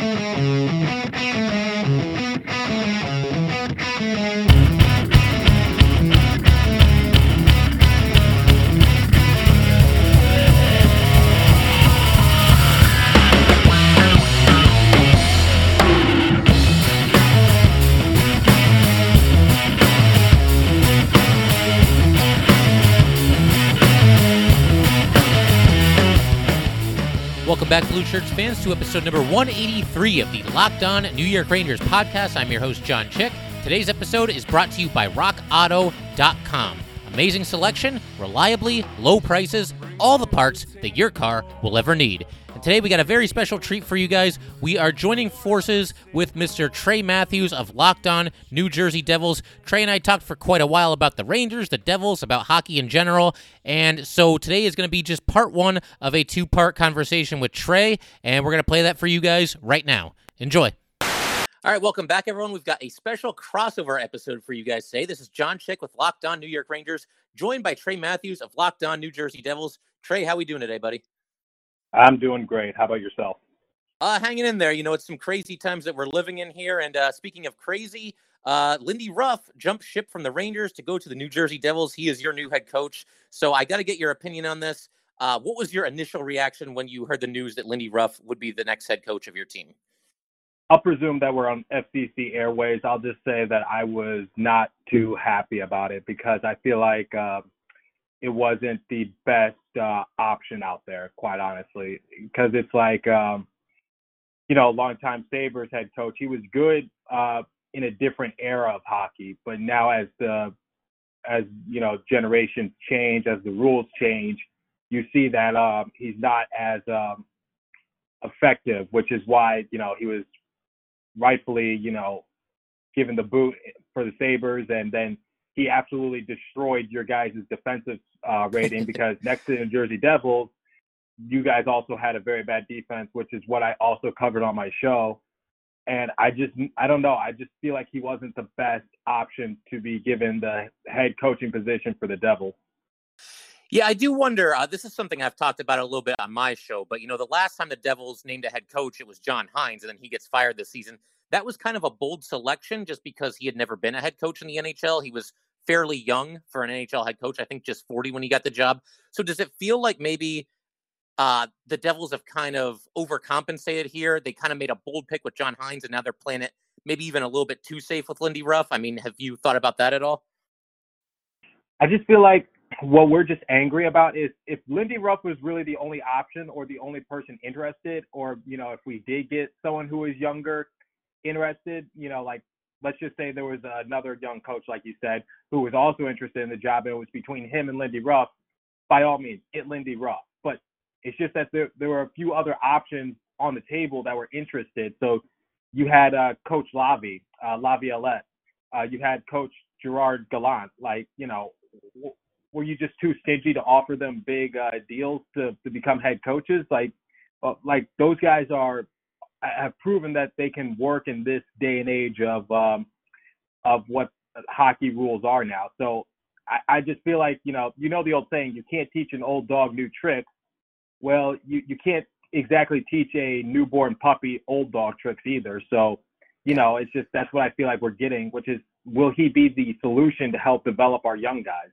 Welcome back, Blue Shirts fans, to episode number 183 of the Locked On New York Rangers podcast. I'm your host, John Chick. Today's episode is brought to you by RockAuto.com. Amazing selection, reliably low prices, all the parts that your car will ever need. And today we got a very special treat for you guys. We are joining forces with Mr. Trey Matthews of Locked On New Jersey Devils. Trey and I talked for quite a while about the Rangers, the Devils, about hockey in general. And so today is going to be just part one of a two part conversation with Trey. And we're going to play that for you guys right now. Enjoy. All right, welcome back, everyone. We've got a special crossover episode for you guys today. This is John Chick with Locked On New York Rangers, joined by Trey Matthews of Locked On New Jersey Devils. Trey, how are we doing today, buddy? I'm doing great. How about yourself? Uh, hanging in there. You know, it's some crazy times that we're living in here. And uh, speaking of crazy, uh, Lindy Ruff jumped ship from the Rangers to go to the New Jersey Devils. He is your new head coach. So I got to get your opinion on this. Uh, what was your initial reaction when you heard the news that Lindy Ruff would be the next head coach of your team? I'll presume that we're on FCC Airways. I'll just say that I was not too happy about it because I feel like uh, it wasn't the best uh, option out there, quite honestly. Because it's like, um, you know, longtime Sabres head coach. He was good uh, in a different era of hockey, but now as the as you know generations change, as the rules change, you see that um, he's not as um, effective, which is why you know he was rightfully, you know, given the boot for the Sabres, and then he absolutely destroyed your guys' defensive uh, rating because next to the New Jersey Devils, you guys also had a very bad defense, which is what I also covered on my show. And I just, I don't know. I just feel like he wasn't the best option to be given the head coaching position for the Devils. Yeah, I do wonder. Uh, this is something I've talked about a little bit on my show, but you know, the last time the Devils named a head coach, it was John Hynes, and then he gets fired this season. That was kind of a bold selection just because he had never been a head coach in the NHL. He was fairly young for an NHL head coach, I think just 40 when he got the job. So does it feel like maybe uh, the Devils have kind of overcompensated here? They kind of made a bold pick with John Hynes, and now they're playing it maybe even a little bit too safe with Lindy Ruff. I mean, have you thought about that at all? I just feel like what we're just angry about is if Lindy Ruff was really the only option or the only person interested, or you know, if we did get someone who was younger interested, you know, like let's just say there was another young coach, like you said, who was also interested in the job, and it was between him and Lindy Ruff. By all means, get Lindy Ruff. But it's just that there there were a few other options on the table that were interested. So you had uh, Coach Lavi, uh, Laviolette. Uh, you had Coach Gerard Gallant. Like, you know, were you just too stingy to offer them big uh, deals to to become head coaches? Like, uh, like those guys are have proven that they can work in this day and age of um, of what hockey rules are now. So I, I just feel like you know you know the old saying you can't teach an old dog new tricks. Well, you you can't exactly teach a newborn puppy old dog tricks either. So you know it's just that's what I feel like we're getting, which is will he be the solution to help develop our young guys?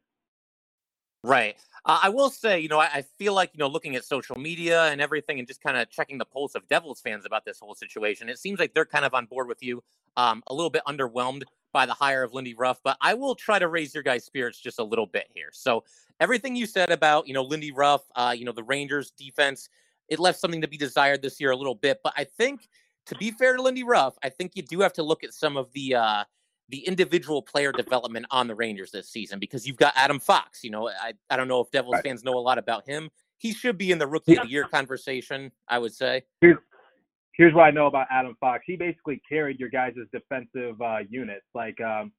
Right. Uh, I will say, you know, I, I, feel like, you know, looking at social media and everything and just kind of checking the pulse of Devils fans about this whole situation, it seems like they're kind of on board with you, um, a little bit underwhelmed by the hire of Lindy Ruff, but I will try to raise your guys' spirits just a little bit here. So, everything you said about, you know, Lindy Ruff, uh, you know, the Rangers defense, it left something to be desired this year a little bit. But I think, to be fair to Lindy Ruff, I think you do have to look at some of the, uh, the individual player development on the Rangers this season because you've got Adam Fox. You know, I, I don't know if Devils right. fans know a lot about him. He should be in the rookie yeah. of the year conversation, I would say. Here's, here's what I know about Adam Fox. He basically carried your guys' defensive uh, units. Like um,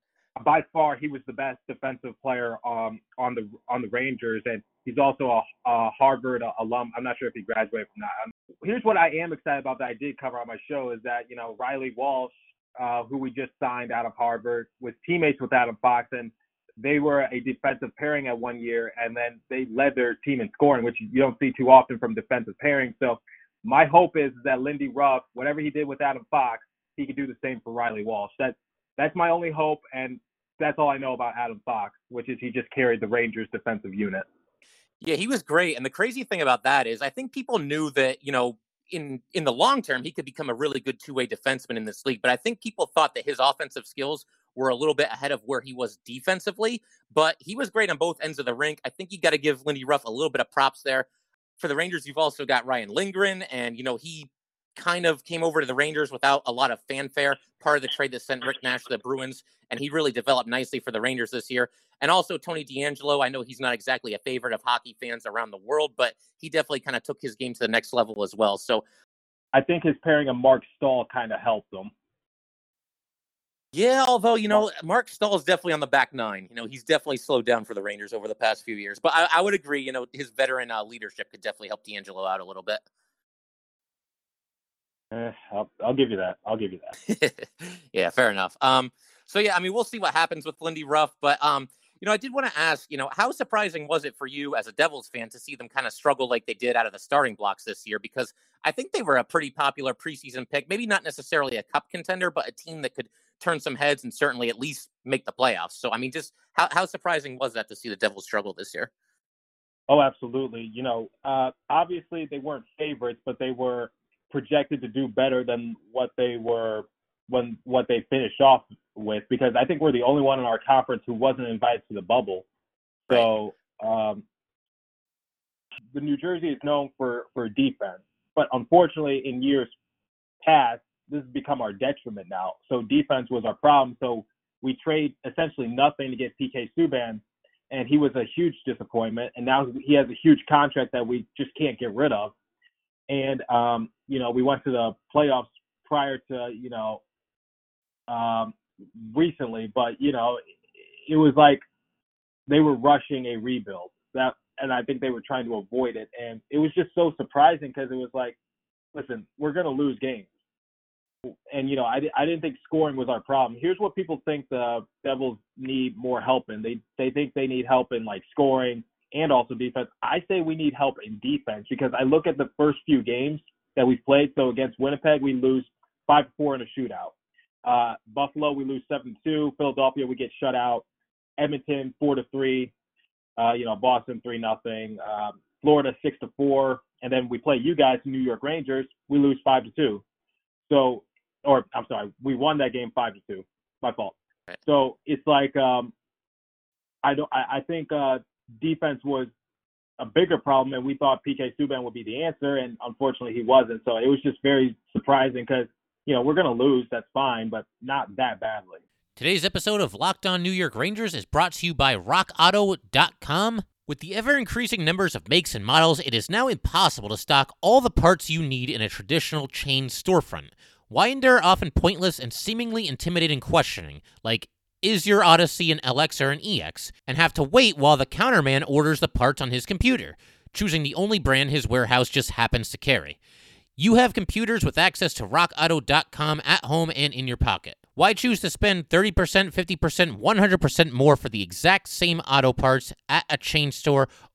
by far, he was the best defensive player um, on the on the Rangers, and he's also a, a Harvard alum. I'm not sure if he graduated from that. Um, here's what I am excited about that I did cover on my show is that you know Reilly Walsh uh, who we just signed out of Harvard, was teammates with Adam Fox, and they were a defensive pairing at one year, and then they led their team in scoring, which you don't see too often from defensive pairing. So my hope is that Lindy Ruff, whatever he did with Adam Fox, he could do the same for Reilly Walsh. That that's my only hope, and that's all I know about Adam Fox, which is he just carried the Rangers defensive unit. Yeah, he was great. And the crazy thing about that is I think people knew that, you know, in in the long term he could become a really good two-way defenseman in this league, but I think people thought that his offensive skills were a little bit ahead of where he was defensively, but he was great on both ends of the rink. I think you got to give Lindy Ruff a little bit of props there. For the Rangers, you've also got Ryan Lindgren, and you know he kind of came over to the Rangers without a lot of fanfare. Part of the trade that sent Rick Nash to the Bruins, and he really developed nicely for the Rangers this year. And also Tony DeAngelo. I know he's not exactly a favorite of hockey fans around the world, but he definitely kind of took his game to the next level as well. So I think his pairing of Mark Staal kind of helped him. Yeah, although you know Mark Staal is definitely on the back nine. You know he's definitely slowed down for the Rangers over the past few years. But I, I would agree. You know his veteran uh, leadership could definitely help DeAngelo out a little bit. Eh, I'll, I'll give you that. I'll give you that. yeah, fair enough. Um, so yeah, I mean, we'll see what happens with Lindy Ruff, but um, you know, I did want to ask, you know, how surprising was it for you as a Devils fan to see them kind of struggle like they did out of the starting blocks this year? Because I think they were a pretty popular preseason pick, maybe not necessarily a cup contender, but a team that could turn some heads and certainly at least make the playoffs. So, I mean, just how, how surprising was that to see the Devils struggle this year? Oh, absolutely. You know, uh, obviously they weren't favorites, but they were projected to do better than what they were when what they finished off with because I think we're the only one in our conference who wasn't invited to the bubble. So um, the New Jersey is known for for defense, but unfortunately, in years past, this has become our detriment now. So defense was our problem. So we trade essentially nothing to get PK Subban, and he was a huge disappointment. And now he has a huge contract that we just can't get rid of. And um, you know, we went to the playoffs prior to you know um, recently, but you know, it was like they were rushing a rebuild. That, and I think they were trying to avoid it, and it was just so surprising because it was like, listen, we're gonna lose games, and you know, I, I didn't think scoring was our problem. Here's what people think the Devils need more help in. They they think they need help in like scoring and also defense. I say we need help in defense because I look at the first few games that we've played. So against Winnipeg, we lose five four in a shootout. Uh, Buffalo, we lose seven two. Philadelphia, we get shut out. Edmonton, four to three. Uh, you know, Boston, three nothing. Um, Florida, six to four. And then we play you guys, New York Rangers. We lose five to two. So, or I'm sorry, we won that game five to two. My fault. So it's like um, I don't. I, I think uh, defense was a bigger problem, and we thought PK Subban would be the answer, and unfortunately he wasn't. So it was just very surprising because you know, we're to lose. That's fine, but not that badly. Today's episode of Locked On New York Rangers is brought to you by RockAuto.com. With the ever increasing numbers of makes and models, it is now impossible to stock all the parts you need in a traditional chain storefront. Why endure often pointless and seemingly intimidating questioning, like, is your Odyssey an LX or an EX, and have to wait while the counterman orders the parts on his computer, choosing the only brand his warehouse just happens to carry? You have computers with access to rockauto.com at home and in your pocket. Why choose to spend 30%, 50%, 100% more for the exact same auto parts at a chain store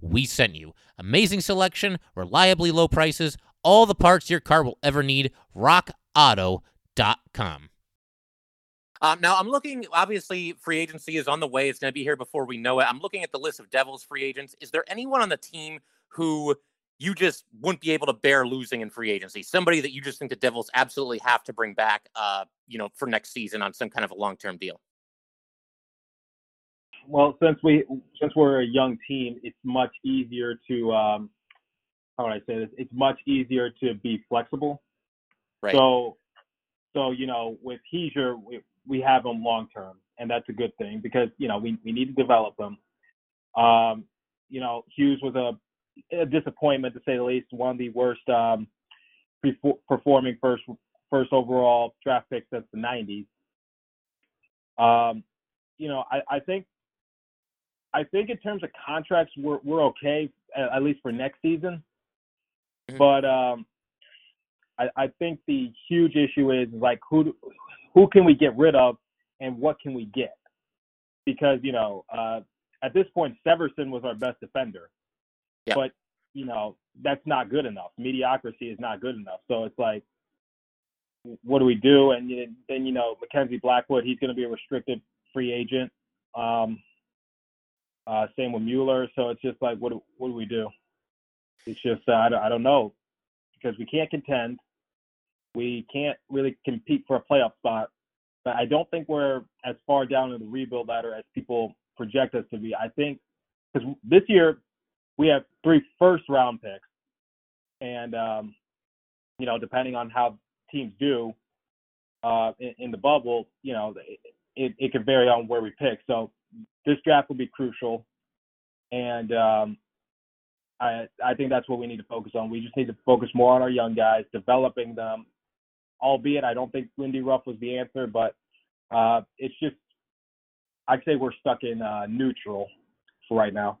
we sent you. Amazing selection, reliably low prices, all the parts your car will ever need. RockAuto.com. Um, now I'm looking. Obviously, free agency is on the way. It's going to be here before we know it. I'm looking at the list of Devils free agents. Is there anyone on the team who you just wouldn't be able to bear losing in free agency? Somebody that you just think the Devils absolutely have to bring back, uh, you know, for next season on some kind of a long term deal. Well, since we since we're a young team, it's much easier to um, how would I say this? It's much easier to be flexible. Right. So, so you know, with Hischier, we, we have them long term, and that's a good thing because you know we we need to develop them. Um, you know, Hughes was a, a disappointment to say the least. One of the worst um, performing first first overall draft picks since the 90s. Um, you know, I, I think I think in terms of contracts, we're we're okay at, at least for next season. Mm-hmm. But um, I, I think the huge issue is like who who can we get rid of and what can we get? Because you know, uh, at this point, Severson was our best defender, yeah. but you know that's not good enough. Mediocrity is not good enough. So it's like, what do we do? And then you know, Mackenzie Blackwood, he's going to be a restricted free agent. Um, uh, same with Mueller. So it's just like, what do, what do we do? It's just uh, I, don't, I don't know because we can't contend. We can't really compete for a playoff spot. But I don't think we're as far down in the rebuild ladder as people project us to be. I think because this year we have three first round picks, and um, you know, depending on how teams do uh, in, in the bubble, you know, it, it can vary on where we pick. So this draft will be crucial, and um, I I think that's what we need to focus on. We just need to focus more on our young guys, developing them. Albeit, I don't think Lindy Ruff was the answer, but uh, it's just I'd say we're stuck in uh, neutral for right now.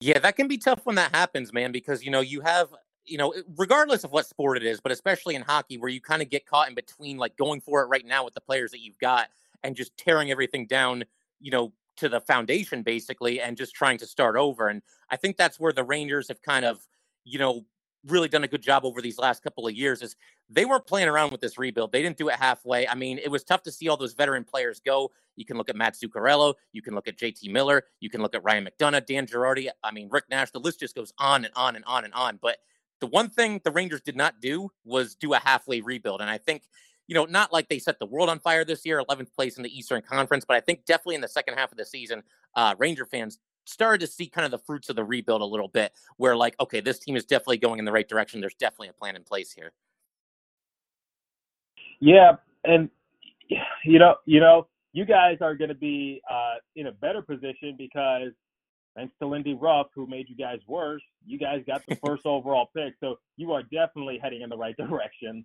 Yeah, that can be tough when that happens, man, because you know you have you know regardless of what sport it is, but especially in hockey where you kind of get caught in between like going for it right now with the players that you've got and just tearing everything down, you know, to the foundation basically and just trying to start over. And I think that's where the Rangers have kind of, you know, really done a good job over these last couple of years is they weren't playing around with this rebuild. They didn't do it halfway. I mean, it was tough to see all those veteran players go. You can look at Matt Zuccarello, you can look at JT Miller, you can look at Ryan McDonagh, Dan Girardi, I mean, Rick Nash, the list just goes on and on and on and on. But the one thing the Rangers did not do was do a halfway rebuild. And I think you know, not like they set the world on fire this year, 11th place in the Eastern Conference, but I think definitely in the second half of the season, uh, Ranger fans started to see kind of the fruits of the rebuild a little bit, where like, okay, this team is definitely going in the right direction. There's definitely a plan in place here. Yeah, and you know, you know, you guys are going to be uh, in a better position because thanks to Lindy Ruff, who made you guys worse, you guys got the first overall pick. So you are definitely heading in the right direction.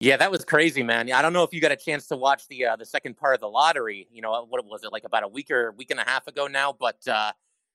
Yeah, that was crazy, man. I don't know if you got a chance to watch the uh, the second part of the lottery. You know, what was it like about a week or week and a half ago now? But uh,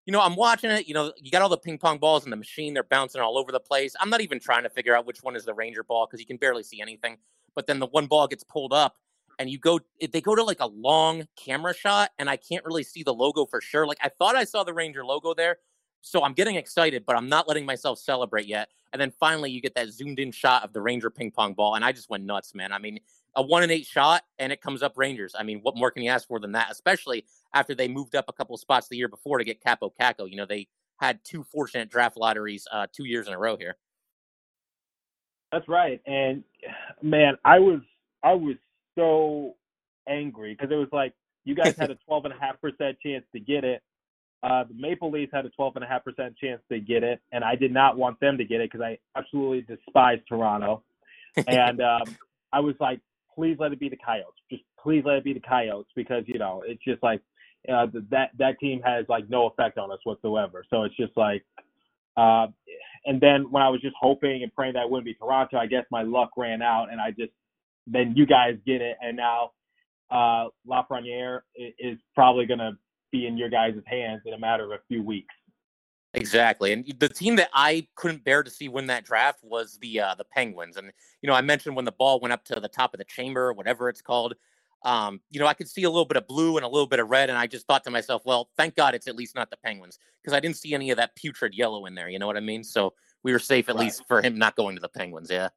you know, I'm watching it. You know, you got all the ping pong balls in the machine; they're bouncing all over the place. I'm not even trying to figure out which one is the Ranger ball because you can barely see anything. But then the one ball gets pulled up, and you go. They go to like a long camera shot, and I can't really see the logo for sure. Like I thought I saw the Ranger logo there, so I'm getting excited, but I'm not letting myself celebrate yet. And then finally, you get that zoomed in shot of the Ranger ping pong ball, and I just went nuts, man. I mean, a one and eight shot, and it comes up Rangers. I mean, what more can you ask for than that? Especially after they moved up a couple spots the year before to get Kaapo Kakko. You know, they had two fortunate draft lotteries uh, two years in a row here. That's right, and man, I was I was so angry because it was like you guys had a twelve and a half percent chance to get it, uh, the Maple Leafs had a 12.5% chance to get it, and I did not want them to get it because I absolutely despise Toronto. and um, I was like, please let it be the Coyotes. Just please let it be the Coyotes because, you know, it's just like uh, that, that team has like no effect on us whatsoever. So it's just like, uh, and then when I was just hoping and praying that it wouldn't be Toronto, I guess my luck ran out and I just, then you guys get it. And now uh, Lafreniere is probably going to be in your guys' hands in a matter of a few weeks. Exactly, and the team that I couldn't bear to see win that draft was the uh, the Penguins. And you know, I mentioned when the ball went up to the top of the chamber, whatever it's called. Um, you know, I could see a little bit of blue and a little bit of red, and I just thought to myself, well, thank God it's at least not the Penguins because I didn't see any of that putrid yellow in there. You know what I mean? So we were safe at right. least for him not going to the Penguins. Yeah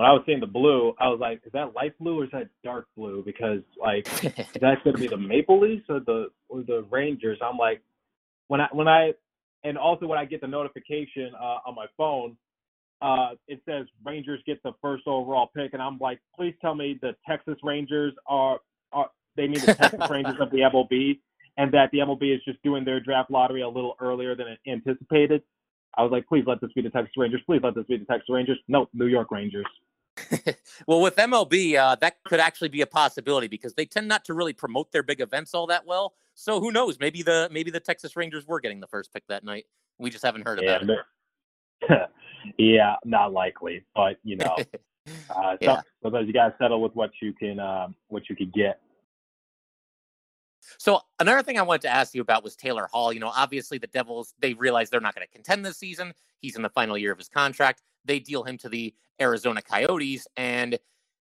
when I was seeing the blue, I was like, is that light blue or is that dark blue? Because like that's going to be the Maple Leafs or the or the Rangers. I'm like, when I when I and also when I get the notification uh, on my phone, uh, it says Rangers get the first overall pick, and I'm like, please tell me the Texas Rangers are are they mean the Texas Rangers of the MLB, and that the MLB is just doing their draft lottery a little earlier than anticipated. I was like, please let this be the Texas Rangers. Please let this be the Texas Rangers. No, New York Rangers. well, with MLB, uh, that could actually be a possibility because they tend not to really promote their big events all that well. So who knows? Maybe the maybe the Texas Rangers were getting the first pick that night. We just haven't heard yeah, about it. yeah, not likely. But you know, uh, Yeah. sometimes you gotta settle with what you can uh, what you could get. So another thing I wanted to ask you about was Taylor Hall. You know, obviously the Devils they realize they're not going to contend this season. He's in the final year of his contract. They deal him to the Arizona Coyotes, and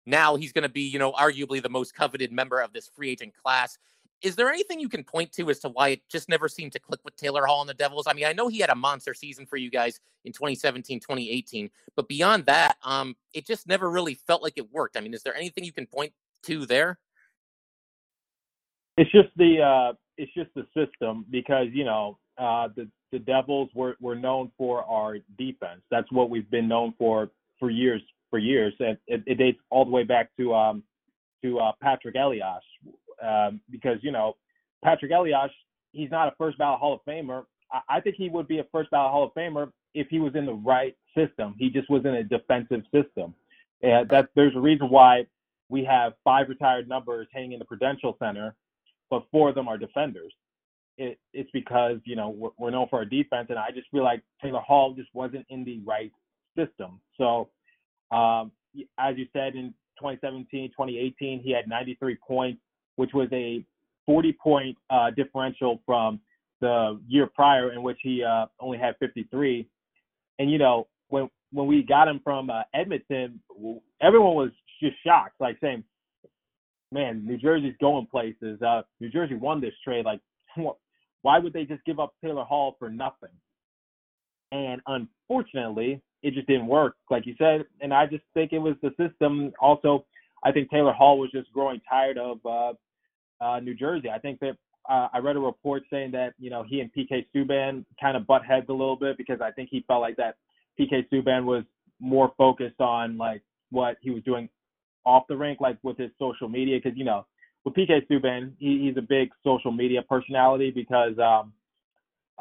now he's going to be, you know, arguably the most coveted member of this free agent class. Is there anything you can point to as to why it just never seemed to click with Taylor Hall and the Devils? I mean, I know he had a monster season for you guys in 2017, 2018, but beyond that, um, it just never really felt like it worked. I mean, is there anything you can point to there? It's just the uh, it's just the system because you know uh, the the Devils were were known for our defense. That's what we've been known for for years for years, and it, it dates all the way back to um, to uh, Patrick Elias um, because you know Patrick Elias he's not a first ballot Hall of Famer. I, I think he would be a first ballot Hall of Famer if he was in the right system. He just was in a defensive system. And that there's a reason why we have five retired numbers hanging in the Prudential Center, but four of them are defenders. It, it's because you know we're, we're known for our defense, and I just feel like Taylor Hall just wasn't in the right system. So, um, as you said in 2017, 2018, he had 93 points, which was a 40 point uh, differential from the year prior, in which he uh, only had 53. And you know when when we got him from uh, Edmonton, everyone was just shocked, like saying, "Man, New Jersey's going places. Uh, New Jersey won this trade. Like, why would they just give up Taylor Hall for nothing?" And unfortunately, it just didn't work, like you said. And I just think it was the system. Also, I think Taylor Hall was just growing tired of uh, uh, New Jersey. I think that uh, I read a report saying that you know he and PK Subban kind of butt heads a little bit because I think he felt like that PK Subban was more focused on like what he was doing off the rink, like with his social media. Because you know with PK Subban, he, he's a big social media personality because um,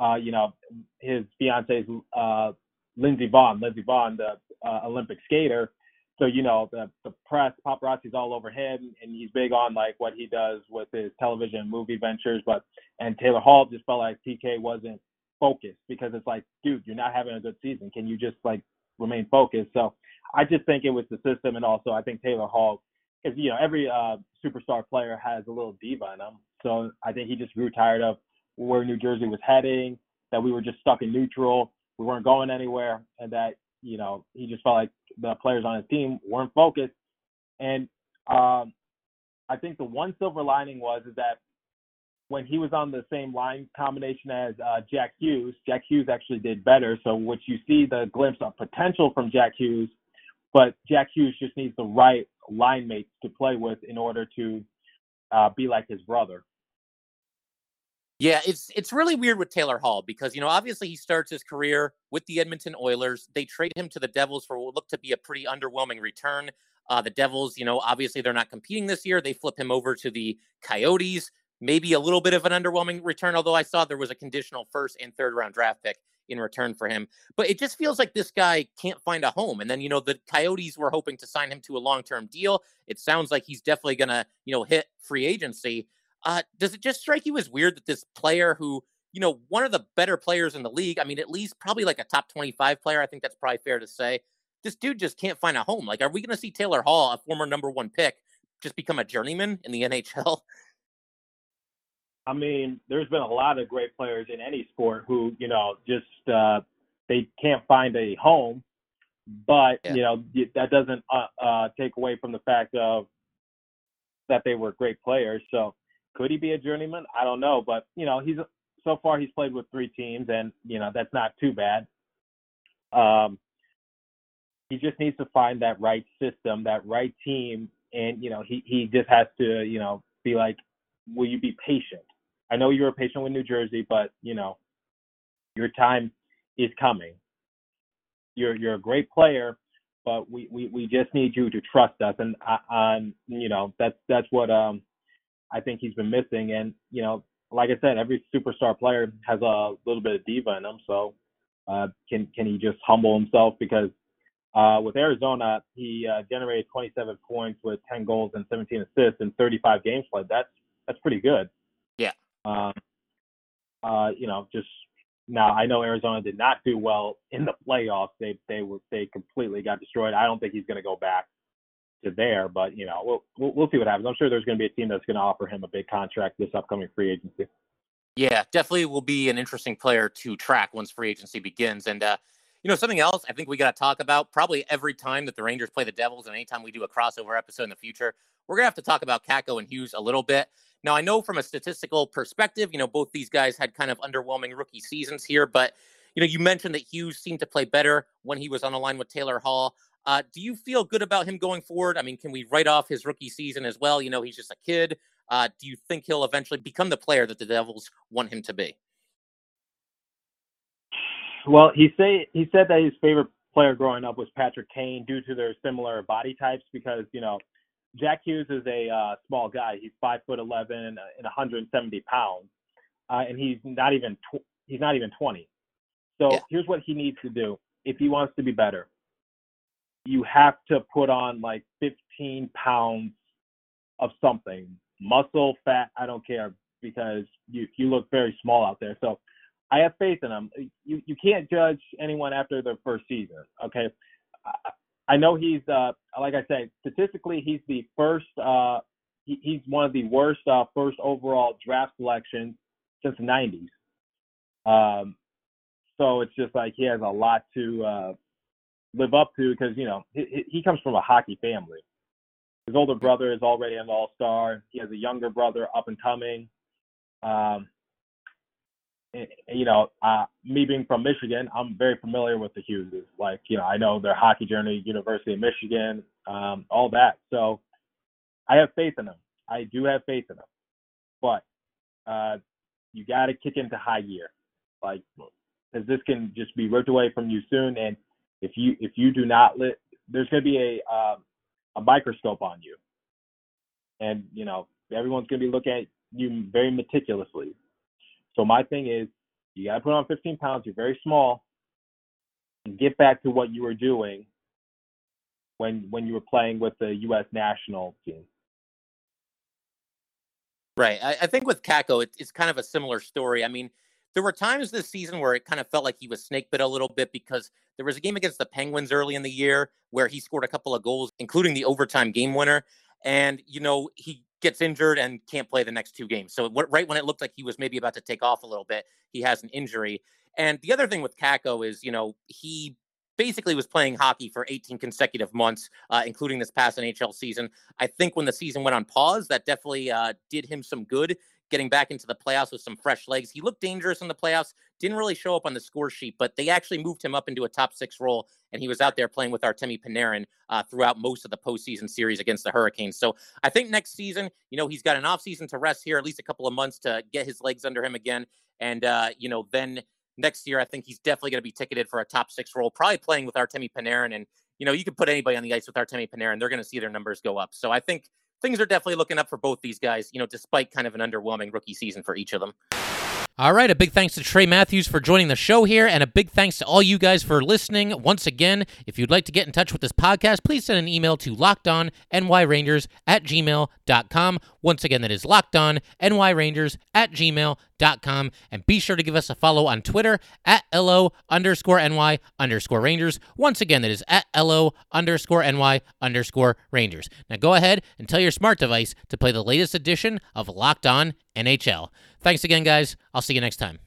uh, you know his fiance is uh, Lindsey Vonn, Lindsey Vonn, the uh, Olympic skater. So you know the the press, paparazzi's all over him, and he's big on like what he does with his television and movie ventures. But and Taylor Hall just felt like PK wasn't focused because it's like, dude, you're not having a good season. Can you just like remain focused? So I just think it was the system, and also I think Taylor Hall, because you know every uh, superstar player has a little diva in them. So I think he just grew tired of where New Jersey was heading, that we were just stuck in neutral, we weren't going anywhere, and that you know he just felt like the players on his team weren't focused. And um, I think the one silver lining was is that when he was on the same line combination as uh, Jack Hughes, Jack Hughes actually did better. So which you see the glimpse of potential from Jack Hughes, but Jack Hughes just needs the right line mates to play with in order to uh, be like his brother. Yeah, it's it's really weird with Taylor Hall because you know obviously he starts his career with the Edmonton Oilers. They trade him to the Devils for what looked to be a pretty underwhelming return. Uh, the Devils, you know, obviously they're not competing this year. They flip him over to the Coyotes. Maybe a little bit of an underwhelming return, although I saw there was a conditional first and third round draft pick in return for him. But it just feels like this guy can't find a home. And then, you know, the Coyotes were hoping to sign him to a long term deal. It sounds like he's definitely going to, you know, hit free agency. Uh, does it just strike you as weird that this player who, you know, one of the better players in the league, I mean, at least probably like a top 25 player, I think that's probably fair to say, this dude just can't find a home. Like, are we going to see Taylor Hall, a former number one pick, just become a journeyman in the NHL? I mean, there's been a lot of great players in any sport who, you know, just uh, they can't find a home, but Yeah. you know that doesn't uh, uh, take away from the fact of that they were great players. So could he be a journeyman? I don't know, but you know, he's so far he's played with three teams, and you know that's not too bad. Um, he just needs to find that right system, that right team, and you know he he just has to you know be like, will you be patient? I know you were patient with New Jersey, but you know your time is coming. You're you're a great player, but we, we, we just need you to trust us, and I'm you know that's that's what um I think he's been missing, and you know like I said, every superstar player has a little bit of diva in them. so uh, can can he just humble himself because uh, with Arizona he uh, generated 27 points with 10 goals and 17 assists in 35 games played. That's that's pretty good. Um, uh, you know, just Now I know Arizona did not do well in the playoffs. They they were they completely got destroyed. I don't think he's going to go back to there, but you know we'll, we'll we'll see what happens. I'm sure there's going to be a team that's going to offer him a big contract this upcoming free agency. Yeah, definitely will be an interesting player to track once free agency begins. And uh, you know, something else I think we got to talk about probably every time that the Rangers play the Devils and anytime we do a crossover episode in the future, we're going to have to talk about Kakko and Hughes a little bit. Now, I know from a statistical perspective, you know, both these guys had kind of underwhelming rookie seasons here, but you know, you mentioned that Hughes seemed to play better when he was on the line with Taylor Hall. Uh, do you feel good about him going forward? I mean, can we write off his rookie season as well? You know, he's just a kid. Uh, do you think he'll eventually become the player that the Devils want him to be? Well, he say he said that his favorite player growing up was Patrick Kane due to their similar body types because you know Jack Hughes is a uh, small guy. He's five foot eleven and 170 pounds, uh, and he's not even tw- he's not even 20. So yeah. here's what he needs to do if he wants to be better. You have to put on like 15 pounds of something, muscle, fat, I don't care, because you you look very small out there. So I have faith in him. You you can't judge anyone after their first season. Okay, I, I know he's uh like I said statistically he's the first uh he, he's one of the worst uh, first overall draft selections since the 90s. Um, so it's just like he has a lot to uh, live up to because you know he, he comes from a hockey family. His older brother is already an All Star. He has a younger brother up and coming. Um, you know, uh, me being from Michigan, I'm very familiar with the Hugheses. Like, you know, I know their hockey journey, University of Michigan, um, all that. So I have faith in them. I do have faith in them. But uh, you got to kick into high gear, like, because this can just be ripped away from you soon. And if you if you do not let, there's going to be a uh, a microscope on you, and you know everyone's going to be looking at you very meticulously. So my thing is, you got to put on 15 pounds. You're very small, and get back to what you were doing when when you were playing with the U.S. national team. Right. I, I think with Kakko, it, it's kind of a similar story. I mean, there were times this season where it kind of felt like he was snake bit a little bit because there was a game against the Penguins early in the year where he scored a couple of goals, including the overtime game winner. And, you know, he gets injured and can't play the next two games. So right when it looked like he was maybe about to take off a little bit, he has an injury. And the other thing with Kakko is, you know, he basically was playing hockey for 18 consecutive months, uh, including this past NHL season. I think when the season went on pause, that definitely uh, did him some good getting back into the playoffs with some fresh legs. He looked dangerous in the playoffs, didn't really show up on the score sheet, but they actually moved him up into a top six role, and he was out there playing with Artemi Panarin uh, throughout most of the postseason series against the Hurricanes. So I think next season, you know, he's got an offseason to rest here, at least a couple of months to get his legs under him again. And, uh, you know, then next year, I think he's definitely going to be ticketed for a top six role, probably playing with Artemi Panarin. And, you know, you could put anybody on the ice with Artemi Panarin, they're going to see their numbers go up. So I think things are definitely looking up for both these guys, you know, despite kind of an underwhelming rookie season for each of them. All right, a big thanks to Trey Matthews for joining the show here, and a big thanks to all you guys for listening. Once again, if you'd like to get in touch with this podcast, please send an email to lockedonnyrangers at gmail.com. Once again, that is lockedonnyrangers at gmail.com. And be sure to give us a follow on Twitter at LO underscore NY underscore Rangers. Once again, that is at LO underscore NY underscore Rangers. Now go ahead and tell your smart device to play the latest edition of Locked On NHL. Thanks again, guys. I'll see you next time.